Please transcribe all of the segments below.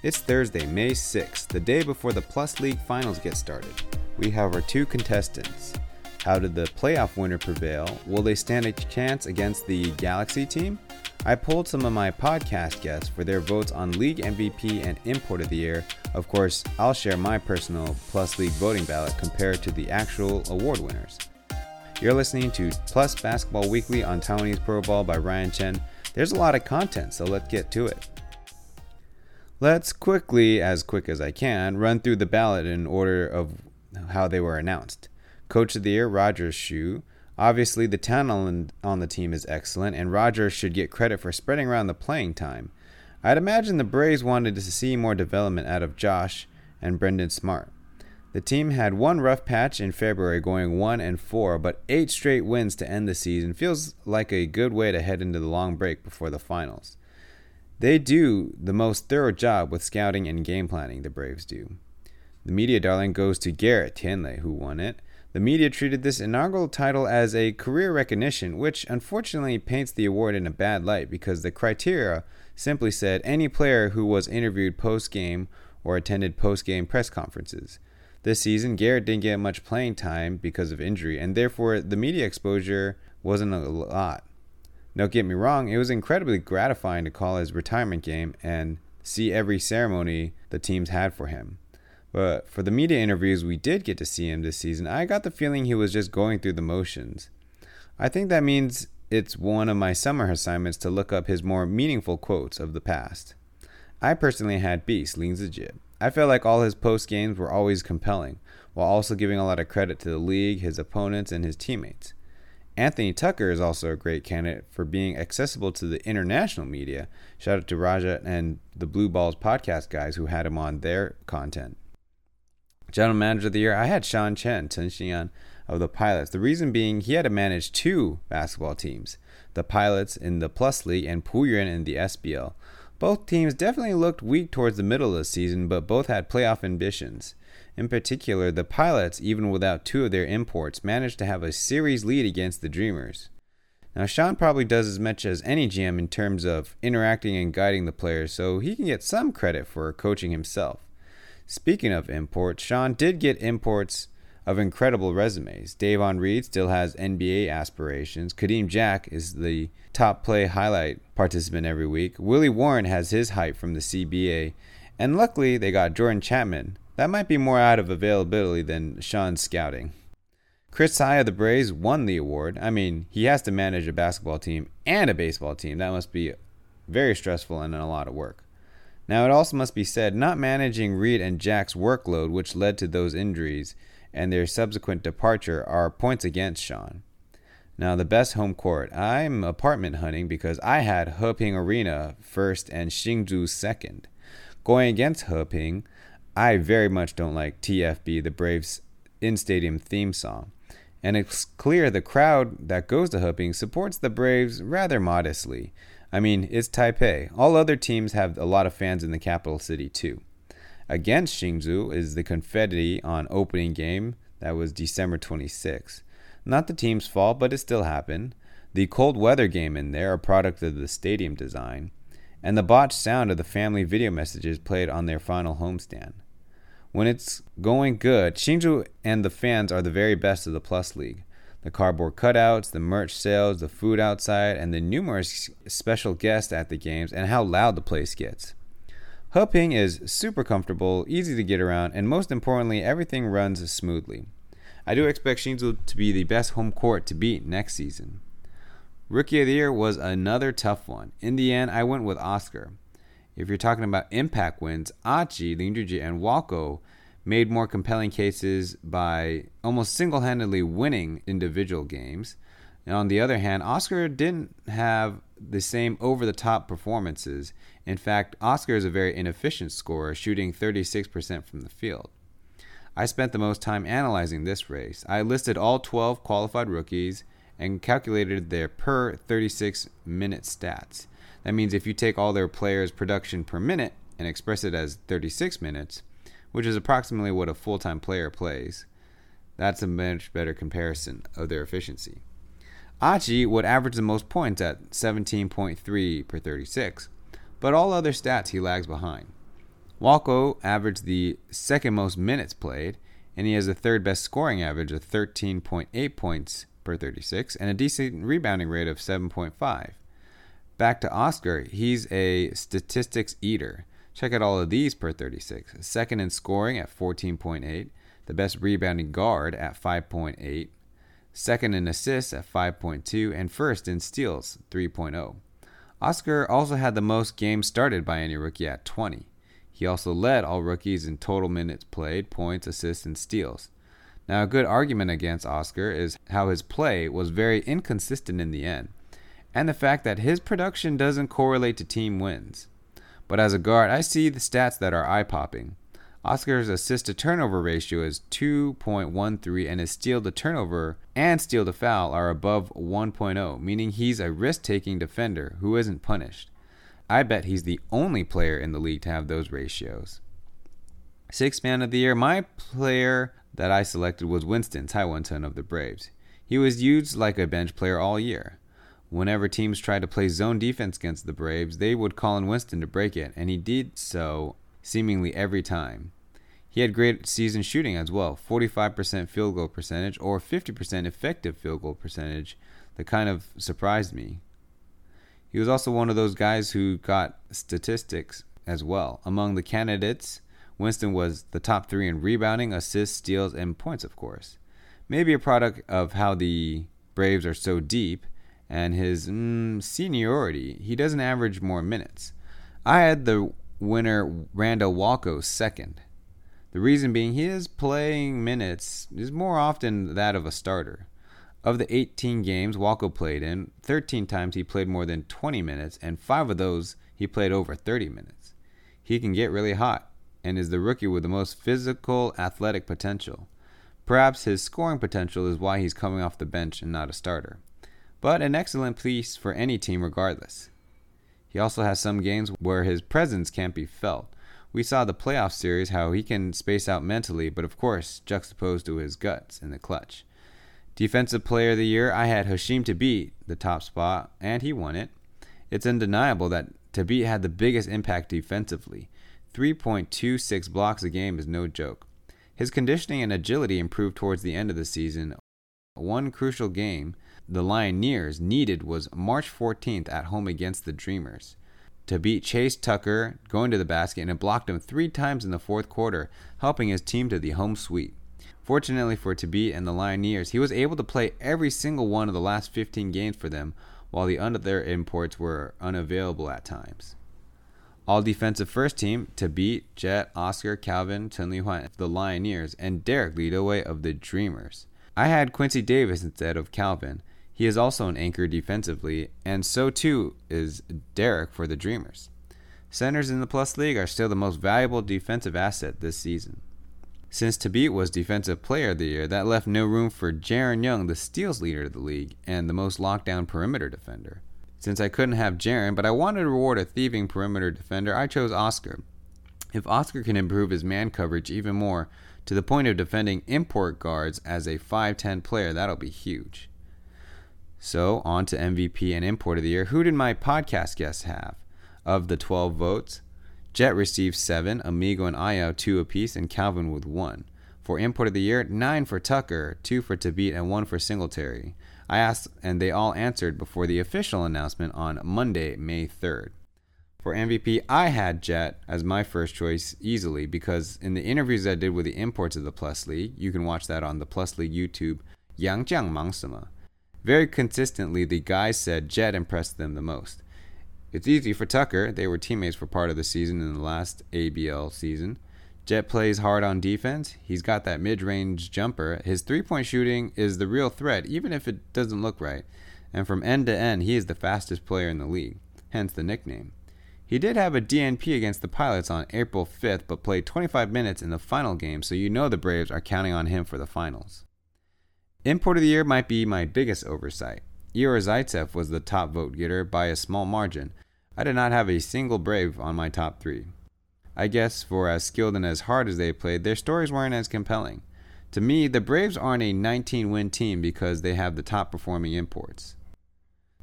It's Thursday, May 6th, the day before the Plus League finals get started. We have our two contestants. How did the playoff winner prevail? Will they stand a chance against the Galaxy team? I polled some of my podcast guests for their votes on League MVP and Import of the Year. Of course, I'll share my personal Plus League voting ballot compared to the actual award winners. You're listening to Plus Basketball Weekly on Taiwanese Pro Ball by Ryan Chen. There's a lot of content, so let's get to it. Let's quickly, as quick as I can, run through the ballot in order of how they were announced. Coach of the Year, Rogers Shu. Obviously, the talent on the team is excellent, and Rogers should get credit for spreading around the playing time. I'd imagine the Braves wanted to see more development out of Josh and Brendan Smart. The team had one rough patch in February, going 1 and 4, but eight straight wins to end the season feels like a good way to head into the long break before the finals. They do the most thorough job with scouting and game planning, the Braves do. The media darling goes to Garrett Tianlei, who won it. The media treated this inaugural title as a career recognition, which unfortunately paints the award in a bad light because the criteria simply said any player who was interviewed post game or attended post game press conferences. This season, Garrett didn't get much playing time because of injury, and therefore the media exposure wasn't a lot. Don't get me wrong, it was incredibly gratifying to call his retirement game and see every ceremony the teams had for him. But for the media interviews we did get to see him this season, I got the feeling he was just going through the motions. I think that means it's one of my summer assignments to look up his more meaningful quotes of the past. I personally had Beast Lin Zijie. I felt like all his post games were always compelling, while also giving a lot of credit to the league, his opponents, and his teammates. Anthony Tucker is also a great candidate for being accessible to the international media. Shout out to Raja and the Blue Balls podcast guys who had him on their content. General Manager of the Year, I had Sean Chen, Chen Xian of the Pilots. The reason being he had to manage two basketball teams, the Pilots in the Plus League and Puyuan in the SBL. Both teams definitely looked weak towards the middle of the season, but both had playoff ambitions. In particular, the pilots, even without two of their imports, managed to have a series lead against the Dreamers. Now, Sean probably does as much as any GM in terms of interacting and guiding the players, so he can get some credit for coaching himself. Speaking of imports, Sean did get imports of incredible resumes. Davon Reed still has NBA aspirations. Kadeem Jack is the top play highlight participant every week. Willie Warren has his hype from the CBA. And luckily, they got Jordan Chapman, that might be more out of availability than Sean's scouting. Chris High of the Braves won the award. I mean, he has to manage a basketball team and a baseball team. That must be very stressful and a lot of work. Now, it also must be said, not managing Reed and Jack's workload, which led to those injuries and their subsequent departure, are points against Sean. Now, the best home court. I'm apartment hunting because I had Heping Arena first and Hsinchu second. Going against Heping, I very much don't like TFB, the Braves in stadium theme song. And it's clear the crowd that goes to Heping supports the Braves rather modestly. I mean, it's Taipei. All other teams have a lot of fans in the capital city, too. Against Hsinchu is the confetti on opening game. That was December 26. Not the team's fault, but it still happened. The cold weather game in there, a product of the stadium design. And the botched sound of the family video messages played on their final homestand. When it's going good, Hsinchu and the fans are the very best of the Plus League. The cardboard cutouts, the merch sales, the food outside, and the numerous special guests at the games, and how loud the place gets. Heping is super comfortable, easy to get around, and most importantly, everything runs smoothly. I do expect Hsinchu to be the best home court to beat next season. Rookie of the Year was another tough one. In the end, I went with Oscar. If you're talking about impact wins, Achi, Lin and Walko made more compelling cases by almost single handedly winning individual games. And on the other hand, Oscar didn't have the same over the top performances. In fact, Oscar is a very inefficient scorer, shooting 36% from the field. I spent the most time analyzing this race. I listed all 12 qualified rookies and calculated their per 36 minute stats. That means if you take all their players' production per minute and express it as 36 minutes, which is approximately what a full time player plays, that's a much better comparison of their efficiency. Achi would average the most points at 17.3 per 36, but all other stats he lags behind. Walko averaged the second most minutes played, and he has the third best scoring average of 13.8 points per 36 and a decent rebounding rate of 7.5. Back to Oscar, he's a statistics eater. Check out all of these per 36. Second in scoring at 14.8, the best rebounding guard at 5.8, second in assists at 5.2, and first in steals 3.0. Oscar also had the most games started by any rookie at 20. He also led all rookies in total minutes played, points, assists, and steals. Now, a good argument against Oscar is how his play was very inconsistent in the end, and the fact that his production doesn't correlate to team wins. But as a guard, I see the stats that are eye popping. Oscar's assist to turnover ratio is 2.13, and his steal to turnover and steal to foul are above 1.0, meaning he's a risk taking defender who isn't punished. I bet he's the only player in the league to have those ratios. Sixth man of the year, my player that I selected was Winston Taiwanton of the Braves. He was used like a bench player all year. Whenever teams tried to play zone defense against the Braves, they would call in Winston to break it, and he did so seemingly every time. He had great season shooting as well 45% field goal percentage or 50% effective field goal percentage that kind of surprised me. He was also one of those guys who got statistics as well. Among the candidates, Winston was the top three in rebounding, assists, steals, and points, of course. Maybe a product of how the Braves are so deep and his mm, seniority. He doesn't average more minutes. I had the winner Randall Walko second. The reason being his playing minutes is more often that of a starter. Of the 18 games Walko played in, 13 times he played more than 20 minutes, and 5 of those he played over 30 minutes. He can get really hot and is the rookie with the most physical, athletic potential. Perhaps his scoring potential is why he's coming off the bench and not a starter. But an excellent piece for any team regardless. He also has some games where his presence can't be felt. We saw the playoff series how he can space out mentally, but of course, juxtaposed to his guts in the clutch. Defensive Player of the Year, I had Hasheem Thabeet the top spot, and he won it. It's undeniable that Thabeet had the biggest impact defensively. 3.26 blocks a game is no joke. His conditioning and agility improved towards the end of the season. One crucial game the Lioneers needed was March 14th at home against the Dreamers. Thabeet Chase Tucker going to the basket and it blocked him three times in the fourth quarter, helping his team to the home sweep. Fortunately for Thabeet and the Lioneers, he was able to play every single one of the last 15 games for them, while the other imports were unavailable at times. All defensive first team Thabeet, Jet, Oscar, Calvin, Li Huan, the Lioneers, and Derek Lidoway of the Dreamers. I had Quincy Davis instead of Calvin, he is also an anchor defensively, and so too is Derek for the Dreamers. Centers in the Plus League are still the most valuable defensive asset this season. Since Thabeet was Defensive Player of the Year, that left no room for Jaren Young, the steals leader of the league and the most lockdown perimeter defender. Since I couldn't have Jaren, but I wanted to reward a thieving perimeter defender, I chose Oscar. If Oscar can improve his man coverage even more, to the point of defending import guards as a 5'10 player, that'll be huge. So, on to MVP and Import of the Year. Who did my podcast guests have? Of the 12 votes, Jet received 7, Amigo and Ayo two apiece, and Calvin with 1. For Import of the Year, 9 for Tucker, 2 for Thabeet, and 1 for Singletary. I asked, and they all answered before the official announcement on Monday, May 3rd. For MVP, I had Jet as my first choice easily because in the interviews I did with the imports of the Plus League, you can watch that on the Plus League YouTube, Yang Jiang Mang very consistently, the guys said Jet impressed them the most. It's easy for Tucker. They were teammates for part of the season in the last ABL season. Jet plays hard on defense. He's got that mid range jumper. His three point shooting is the real threat, even if it doesn't look right. And from end to end, he is the fastest player in the league, hence the nickname. He did have a DNP against the Pilots on April 5th, but played 25 minutes in the final game, so you know the Braves are counting on him for the finals. Import of the year might be my biggest oversight. Igor Zaitsev was the top vote getter by a small margin. I did not have a single Brave on my top three. I guess for as skilled and as hard as they played, their stories weren't as compelling. To me, the Braves aren't a 19 win team because they have the top performing imports.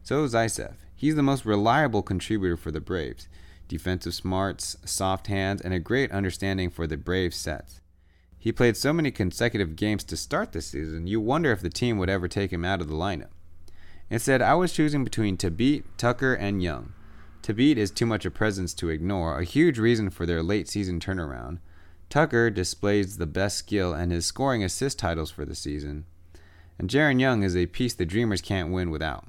So Zaitsev. He's the most reliable contributor for the Braves. defensive smarts, soft hands, and a great understanding for the brave sets. He played so many consecutive games to start the season, you wonder if the team would ever take him out of the lineup. Instead, I was choosing between Thabeet, Tucker, and Young. Thabeet is too much a presence to ignore, a huge reason for their late season turnaround. Tucker displays the best skill and his scoring assist titles for the season. And Jaren Young is a piece the Dreamers can't win without.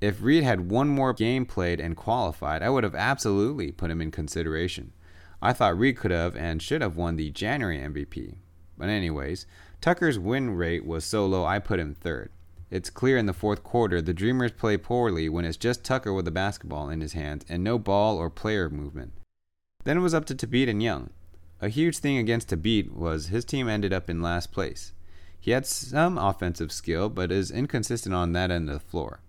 If Reed had one more game played and qualified, I would have absolutely put him in consideration. I thought Reed could have and should have won the January MVP. But, anyways, Tucker's win rate was so low I put him third. It's clear in the fourth quarter the Dreamers play poorly when it's just Tucker with the basketball in his hands and no ball or player movement. Then it was up to Thabeet and Young. A huge thing against Thabeet was his team ended up in last place. He had some offensive skill, but is inconsistent on that end of the floor.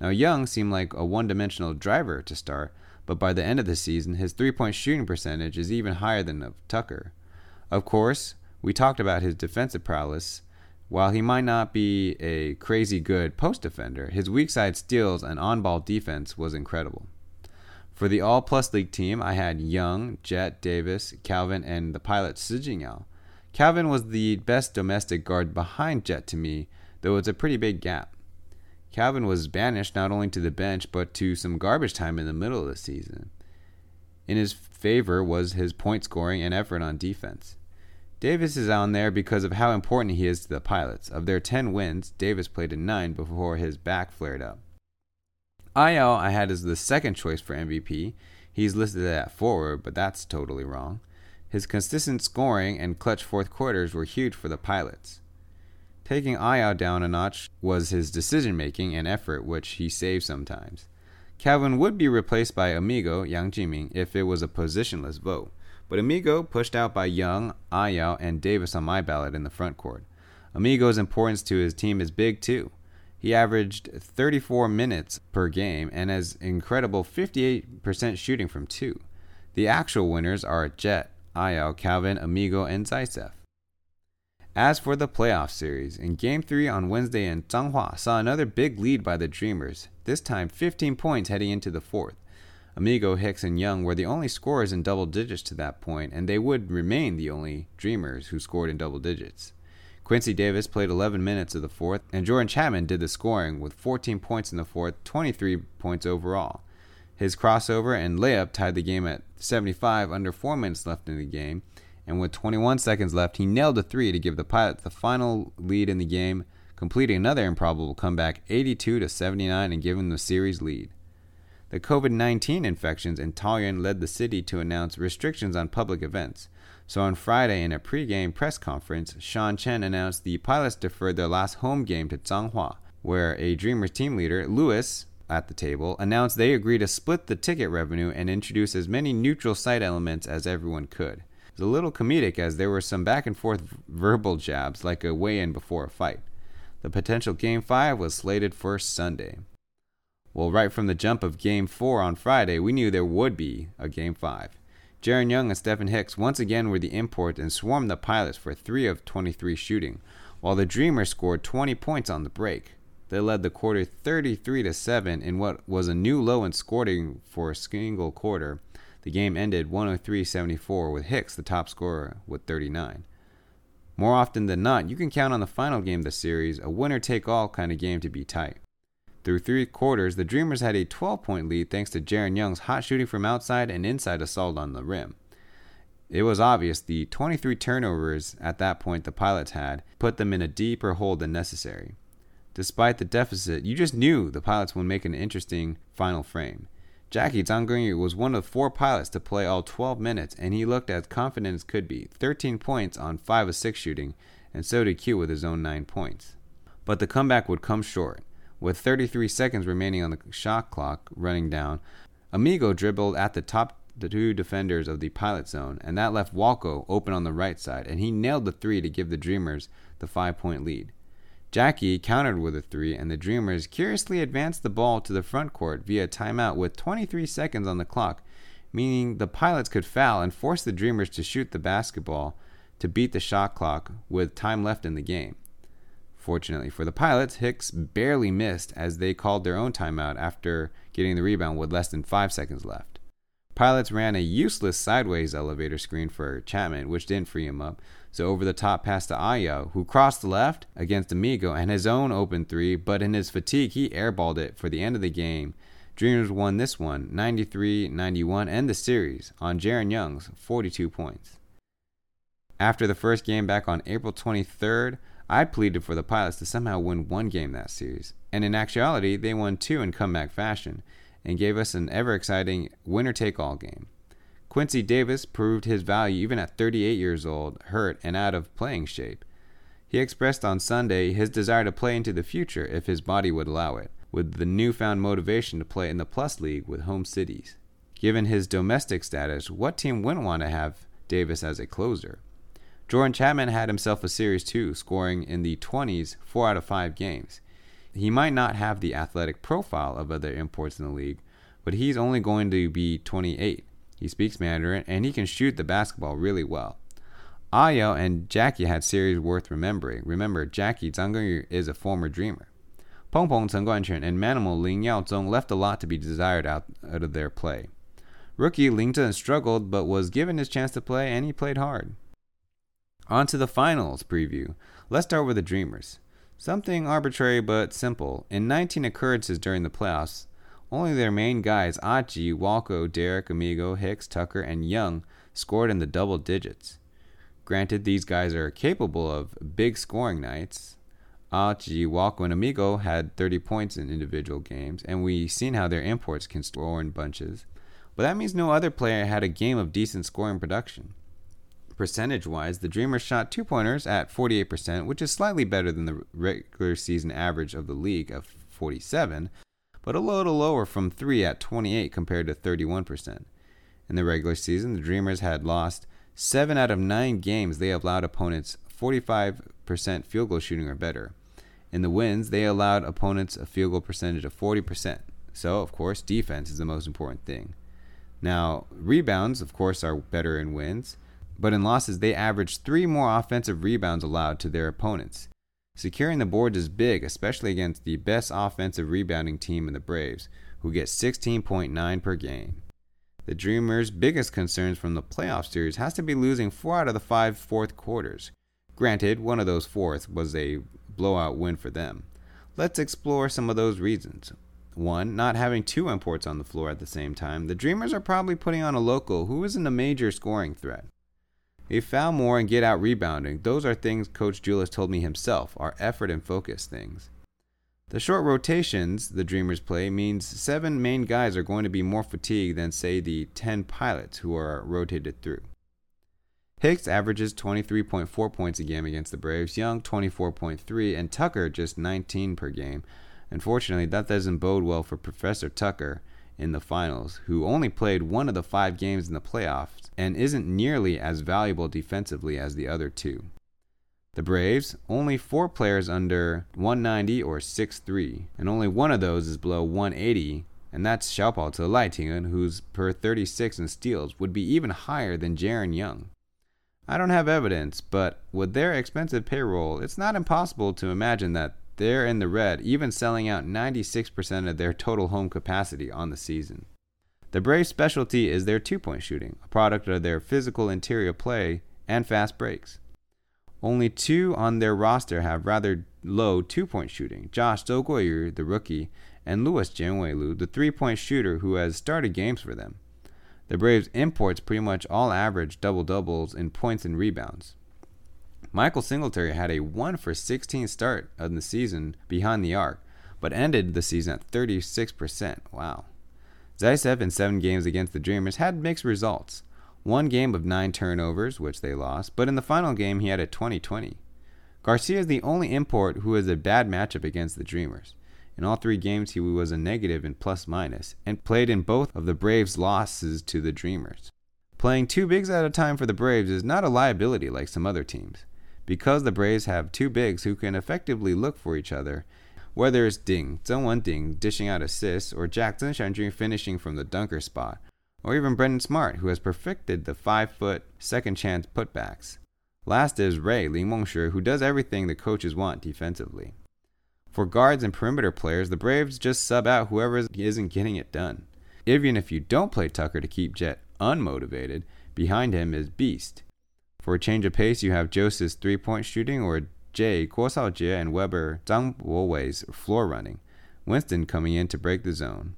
Now, Young seemed like a one dimensional driver to start, but by the end of the season, his three point shooting percentage is even higher than of Tucker. Of course, we talked about his defensive prowess. While he might not be a crazy good post defender, his weak side steals and on ball defense was incredible. For the All Plus League team, I had Young, Jet, Davis, Calvin, and the pilot Sijingyao. Calvin was the best domestic guard behind Jet to me, though it's a pretty big gap. Calvin was banished not only to the bench but to some garbage time in the middle of the season. In his favor was his point scoring and effort on defense. Davis is on there because of how important he is to the Pilots. Of their 10 wins, Davis played in 9 before his back flared up. Ayo I had as the second choice for MVP. He's listed at forward, but that's totally wrong. His consistent scoring and clutch fourth quarters were huge for the Pilots. Taking Ayo down a notch was his decision making and effort, which he saved sometimes. Calvin would be replaced by Amigo Yang Jiming if it was a positionless vote, but Amigo pushed out by Young, Ayo, and Davis on my ballot in the front court. Amigo's importance to his team is big too. He averaged 34 minutes per game and has incredible 58% shooting from two. The actual winners are Jet, Ayo, Calvin, Amigo, and Zaitsev. As for the playoff series, in Game 3 on Wednesday in Changhua saw another big lead by the Dreamers, this time 15 points heading into the fourth. Amigo, Hicks, and Young were the only scorers in double digits to that point, and they would remain the only Dreamers who scored in double digits. Quincy Davis played 11 minutes of the fourth, and Jordan Chapman did the scoring with 14 points in the fourth, 23 points overall. His crossover and layup tied the game at 75 under 4 minutes left in the game, and with 21 seconds left, he nailed a 3 to give the Pirates the final lead in the game, completing another improbable comeback 82 to 79 and giving the series lead. The COVID 19 infections in Taoyuan led the city to announce restrictions on public events. So on Friday, in a pre-game press conference, Sean Chen announced the pilots deferred their last home game to Changhua, where a Dreamers team leader, Lewis, at the table, announced they agreed to split the ticket revenue and introduce as many neutral site elements as everyone could. It was a little comedic as there were some back and forth verbal jabs like a weigh in before a fight. The potential Game 5 was slated for Sunday. Well, right from the jump of Game 4 on Friday, we knew there would be a Game 5. Jaren Young and Stephen Hicks once again were the import and swarmed the pilots for 3 of 23 shooting, while the Dreamers scored 20 points on the break. They led the quarter 33 to 7 in what was a new low in scoring for a single quarter. The game ended 103-74 with Hicks the top scorer with 39. More often than not, you can count on the final game of the series, a winner take all kind of game to be tight. Through three quarters, the Dreamers had a 12 point lead thanks to Jaren Young's hot shooting from outside and inside assault on the rim. It was obvious the 23 turnovers at that point the Pilots had put them in a deeper hole than necessary. Despite the deficit, you just knew the pilots would make an interesting final frame. Jackie Zhang was one of four pilots to play all 12 minutes, and he looked as confident as could be 13 points on 5 of 6 shooting, and so did Q with his own 9 points. But the comeback would come short. With 33 seconds remaining on the shot clock running down, Amigo dribbled at the top the two defenders of the pilot zone, and that left Walko open on the right side, and he nailed the three to give the Dreamers the five point lead. Jackie countered with a three, and the Dreamers curiously advanced the ball to the front court via timeout with 23 seconds on the clock, meaning the Pilots could foul and force the Dreamers to shoot the basketball to beat the shot clock with time left in the game. Fortunately for the Pilots, Hicks barely missed as they called their own timeout after getting the rebound with less than five seconds left. Pilots ran a useless sideways elevator screen for Chapman, which didn't free him up. So over the top pass to Ayo, who crossed the left against Amigo and his own open three, but in his fatigue, he airballed it for the end of the game. Dreamers won this one 93 91 and the series on Jaren Young's 42 points. After the first game back on April 23rd, I pleaded for the Pilots to somehow win one game that series, and in actuality, they won two in comeback fashion and gave us an ever exciting winner take all game. Quincy Davis proved his value even at 38 years old, hurt, and out of playing shape. He expressed on Sunday his desire to play into the future if his body would allow it, with the newfound motivation to play in the Plus League with home cities. Given his domestic status, what team wouldn't want to have Davis as a closer? Jordan Chapman had himself a series too, scoring in the 20s four out of five games. He might not have the athletic profile of other imports in the league, but he's only going to be 28. He speaks Mandarin and he can shoot the basketball really well. Ayo and Jackie had series worth remembering. Remember, Jackie Zhang is a former dreamer. Peng Peng, Chen Guanchen, and Manimal Ling Yaozong left a lot to be desired out, out of their play. Rookie Ling Zhen struggled but was given his chance to play and he played hard. On to the finals preview. Let's start with the Dreamers. Something arbitrary but simple. In 19 occurrences during the playoffs, only their main guys, Aji, Walko, Derek, Amigo, Hicks, Tucker, and Young, scored in the double digits. Granted, these guys are capable of big scoring nights. Aji, Walko, and Amigo had 30 points in individual games, and we've seen how their imports can score in bunches. But that means no other player had a game of decent scoring production percentage wise, the Dreamers shot two pointers at 48%, which is slightly better than the regular season average of the league of 47, but a little lower from three at 28 compared to 31%. In the regular season, the Dreamers had lost seven out of nine games they allowed opponents 45% field goal shooting or better. In the wins, they allowed opponents a field goal percentage of 40%. So, of course, defense is the most important thing. Now, rebounds, of course, are better in wins but in losses, they averaged three more offensive rebounds allowed to their opponents. Securing the boards is big, especially against the best offensive rebounding team in the Braves, who get 16.9 per game. The Dreamers' biggest concerns from the playoff series has to be losing four out of the five fourth quarters. Granted, one of those fourths was a blowout win for them. Let's explore some of those reasons. One, not having two imports on the floor at the same time. The Dreamers are probably putting on a local who isn't a major scoring threat. They foul more and get out rebounding. Those are things Coach Julius told me himself, are effort and focus things. The short rotations the Dreamers play means seven main guys are going to be more fatigued than, say, the 10 pilots who are rotated through. Hicks averages 23.4 points a game against the Braves, Young 24.3, and Tucker just 19 per game. Unfortunately, that doesn't bode well for Professor Tucker, in the finals, who only played one of the five games in the playoffs and isn't nearly as valuable defensively as the other two. The Braves, only four players under 190 or 6'3, and only one of those is below 180, and that's Xiaopao to Leitingen, who's per 36 in steals would be even higher than Jaren Young. I don't have evidence, but with their expensive payroll, it's not impossible to imagine that they're in the red, even selling out 96% of their total home capacity on the season. The Braves' specialty is their two point shooting, a product of their physical interior play and fast breaks. Only two on their roster have rather low two point shooting Josh Zhou the rookie, and Louis Jianwei the three point shooter who has started games for them. The Braves' imports pretty much all average double doubles in points and rebounds. Michael Singletary had a 1 for 16 start of the season behind the arc, but ended the season at 36%. Wow. Zaitsev in seven games against the Dreamers had mixed results. One game of nine turnovers, which they lost, but in the final game he had a 20 20. Garcia is the only import who has a bad matchup against the Dreamers. In all three games, he was a negative in plus minus and played in both of the Braves' losses to the Dreamers. Playing two bigs at a time for the Braves is not a liability like some other teams because the Braves have two bigs who can effectively look for each other, whether it's Ding, Zhengwen Ding dishing out assists, or Jack Zhenshanjun finishing from the dunker spot, or even Brendan Smart, who has perfected the 5-foot second chance putbacks. Last is Ray Ling Mengshi, who does everything the coaches want defensively. For guards and perimeter players, the Braves just sub out whoever isn't getting it done. Even if you don't play Tucker to keep Jet unmotivated, behind him is Beast. For a change of pace, you have Joseph's three point shooting or Guo Shaojie, and Weber Zhang Bowei's floor running. Winston coming in to break the zone.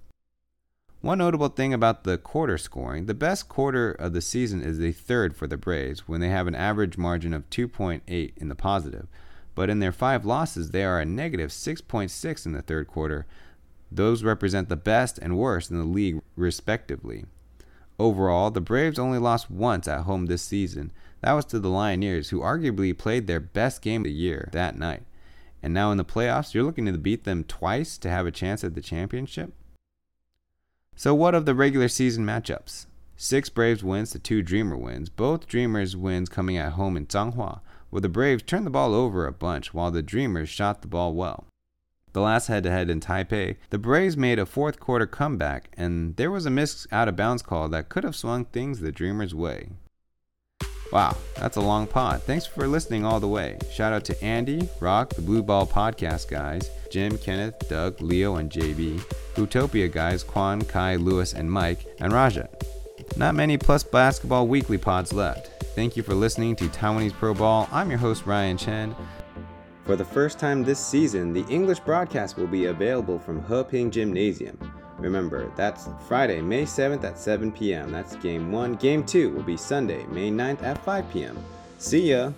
One notable thing about the quarter scoring, the best quarter of the season is the third for the Braves when they have an average margin of 2.8 in the positive. But in their five losses, they are a negative 6.6 in the third quarter. Those represent the best and worst in the league, respectively. Overall, the Braves only lost once at home this season. That was to the Lioneers, who arguably played their best game of the year that night. And now in the playoffs, you're looking to beat them twice to have a chance at the championship? So, what of the regular season matchups? Six Braves wins to two Dreamer wins, both Dreamers wins coming at home in Changhua, where the Braves turned the ball over a bunch while the Dreamers shot the ball well. The last head to head in Taipei, the Braves made a fourth quarter comeback, and there was a missed out of bounds call that could have swung things the Dreamers' way. Wow, that's a long pod. Thanks for listening all the way. Shout out to Andy, Rock, the Blue Ball Podcast guys, Jim, Kenneth, Doug, Leo, and JB, Utopia guys, Quan, Kai, Lewis, and Mike, and Raja. Not many Plus Basketball Weekly pods left. Thank you for listening to Taiwanese Pro Ball. I'm your host, Ryan Chen. For the first time this season, the English broadcast will be available from Heping Gymnasium. Remember, that's Friday, May 7th at 7 p.m. That's game 1. Game 2 will be Sunday, May 9th at 5 p.m. See ya!